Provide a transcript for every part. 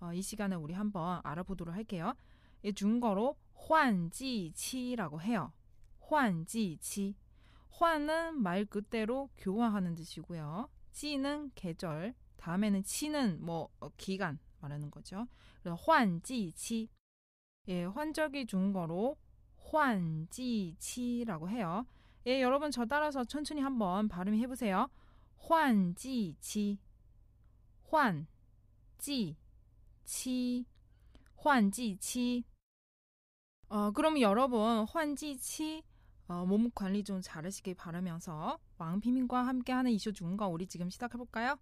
어, 이 시간에 우리 한번 알아보도록 할게요. 이 중거로 환지치라고 해요. 환지치. 환은 말 그대로 교환하는 뜻이고요. 지는 계절, 다음에는 치는 뭐 어, 기간 말하는 거죠. 그래서 환지치. 예, 환적이 중거로 환지치라고 해요. 예, 여러분 저 따라서 천천히 한번 발음해 보세요. 환지치. 환지 치 환지치 어, 그럼 여러분 환지치 어, 몸 관리 좀 잘하시길 바라면서 왕피민과 함께하는 이슈 중거 우리 지금 시작해 볼까요?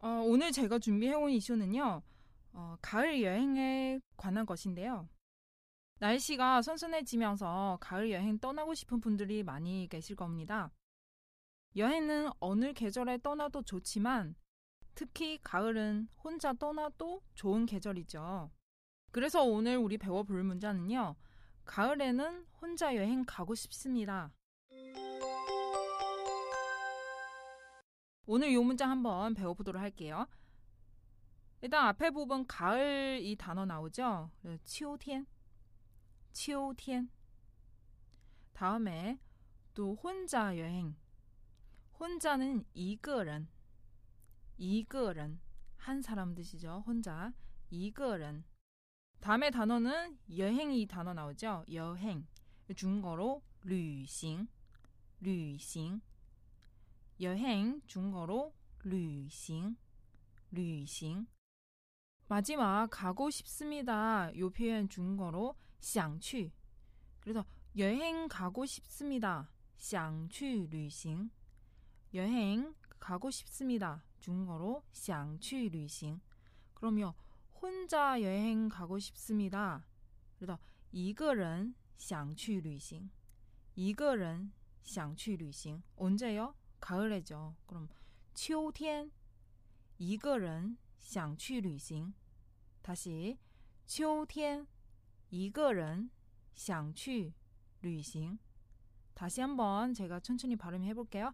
어, 오늘 제가 준비해온 이슈는요, 어, 가을 여행에 관한 것인데요. 날씨가 선선해지면서 가을 여행 떠나고 싶은 분들이 많이 계실 겁니다. 여행은 어느 계절에 떠나도 좋지만 특히 가을은 혼자 떠나도 좋은 계절이죠. 그래서 오늘 우리 배워볼 문자는요. 가을에는 혼자 여행 가고 싶습니다. 오늘 이 문장 한번 배워보도록 할게요. 일단 앞에 부분 가을 이 단어 나오죠. 秋天, 秋天. 다음에 또 혼자 여행. 혼자는 一个人, 一个人, 한 사람 뜻이죠. 혼자, 一个人. 다음에 단어는 여행 이 단어 나오죠. 여행. 중국어로 旅行, 旅行. 여행 중국어로 旅行, 旅行. 마지막 가고 싶습니다. 요 표현 중국어로 想去. 그래서 여행 가고 싶습니다. 想去旅行. 여행 가고 싶습니다. 중국어로 想去旅行. 그럼요. 혼자 여행 가고 싶습니다. 그래서 一个人想去旅行. 一个人想去旅行. 언제요? 가을에죠. 그럼 秋天 一个人想去旅行. 다시 秋天 一个人想去旅行. 다시 한번 제가 천천히 발음해 볼게요.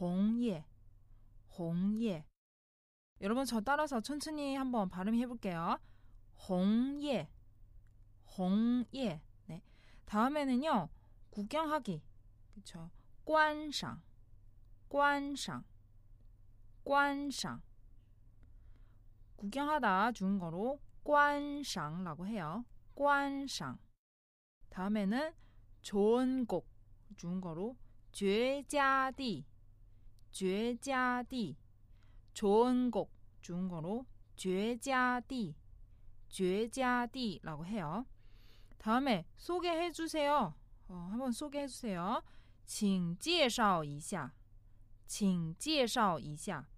홍예, 홍예. 여러분 저 따라서 천천히 한번 발음해 볼게요. 홍예, 홍예. 네. 다음에는요. 구경하기. 그렇죠. 观赏, 观赏, 观赏. 구경하다 중국어로 观赏라고 해요. 观赏. 다음에는 좋은 곳 중국어로 绝佳地 绝佳地 좋은 곳 중국어로 绝佳地 绝佳地라고 해요. 다음에 소개해 주세요. 어, 한번 소개해 주세요. 请介绍一下.请介绍一下.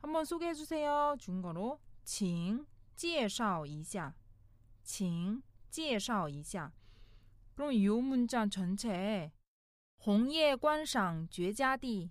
한번 소개해 주세요. 중국어로 请介绍一下.请介绍一下. 그럼 이 문자 전체에 红叶观赏绝佳地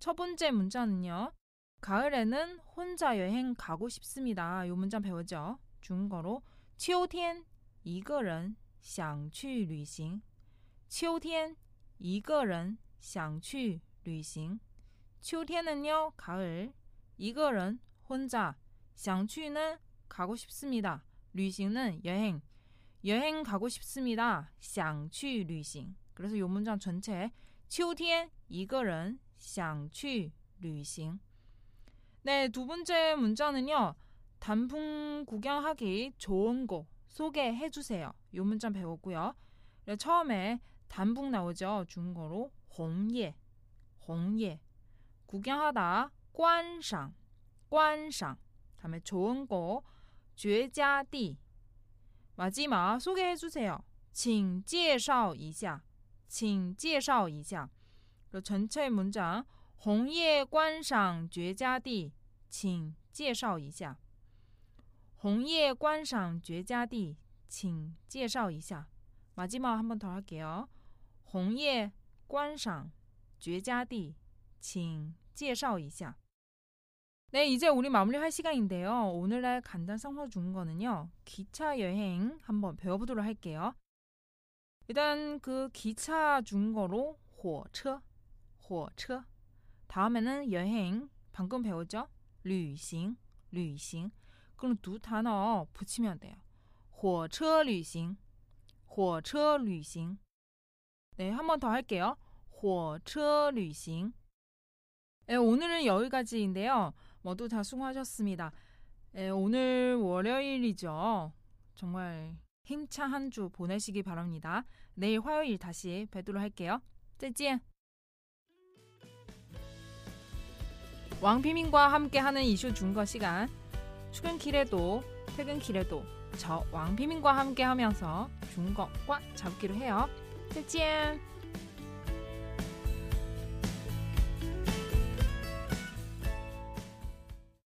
첫 번째 문자는요. 가을에는 혼자 여행 가고 싶습니다. 요 문장 배우죠. 중국어로 秋天一个人想去旅行.秋天一个人想去旅行. 秋天은요 가을, 一个人 혼자, 想去는 가고 싶습니다. 旅行는 여행, 여행 가고 싶습니다. 想去旅行. 그래서 요 문장 전체 秋天一个人 想去旅行. 네, 두 번째 문자는요. 단풍 구경하기 좋은 곳 소개해 주세요. 요 문자 배웠고요. 처음에 단풍 나오죠. 중국어로 홍예. 홍예. 구경하다 观赏. 观赏. 다음에 좋은 곳 绝佳地. 마지막 소개해 주세요. 请介绍一下.请介绍一下. 전체 문장 红叶观赏绝佳地请介绍一下 红叶观赏绝佳地请介绍一下 마지막 한 번 더 할게요. 红叶观赏绝佳地请介绍一下 네, 이제 우리 마무리할 시간인데요. 오늘날 간단 성서 중거는요. 기차 여행 한번 배워보도록 할게요. 일단 그 기차 중거로 火车 火车. 다음에는 여행. 방금 배웠죠? 旅行, 旅行. 그럼 두 단어 붙이면 돼요. 火车旅行, 火车旅行. 네, 한 번 더 할게요. 火车旅行. 네, 오늘은 여기까지인데요. 모두 다 수고하셨습니다. 네, 오늘 월요일이죠. 정말 힘찬 한 주 보내시기 바랍니다. 내일 화요일 다시 뵙도록 할게요. 再见. 왕피민과 함께하는 이슈 중거 시간 출근길에도 퇴근길에도 저 왕피민과 함께하면서 중거과 잡기로 해요. 再见.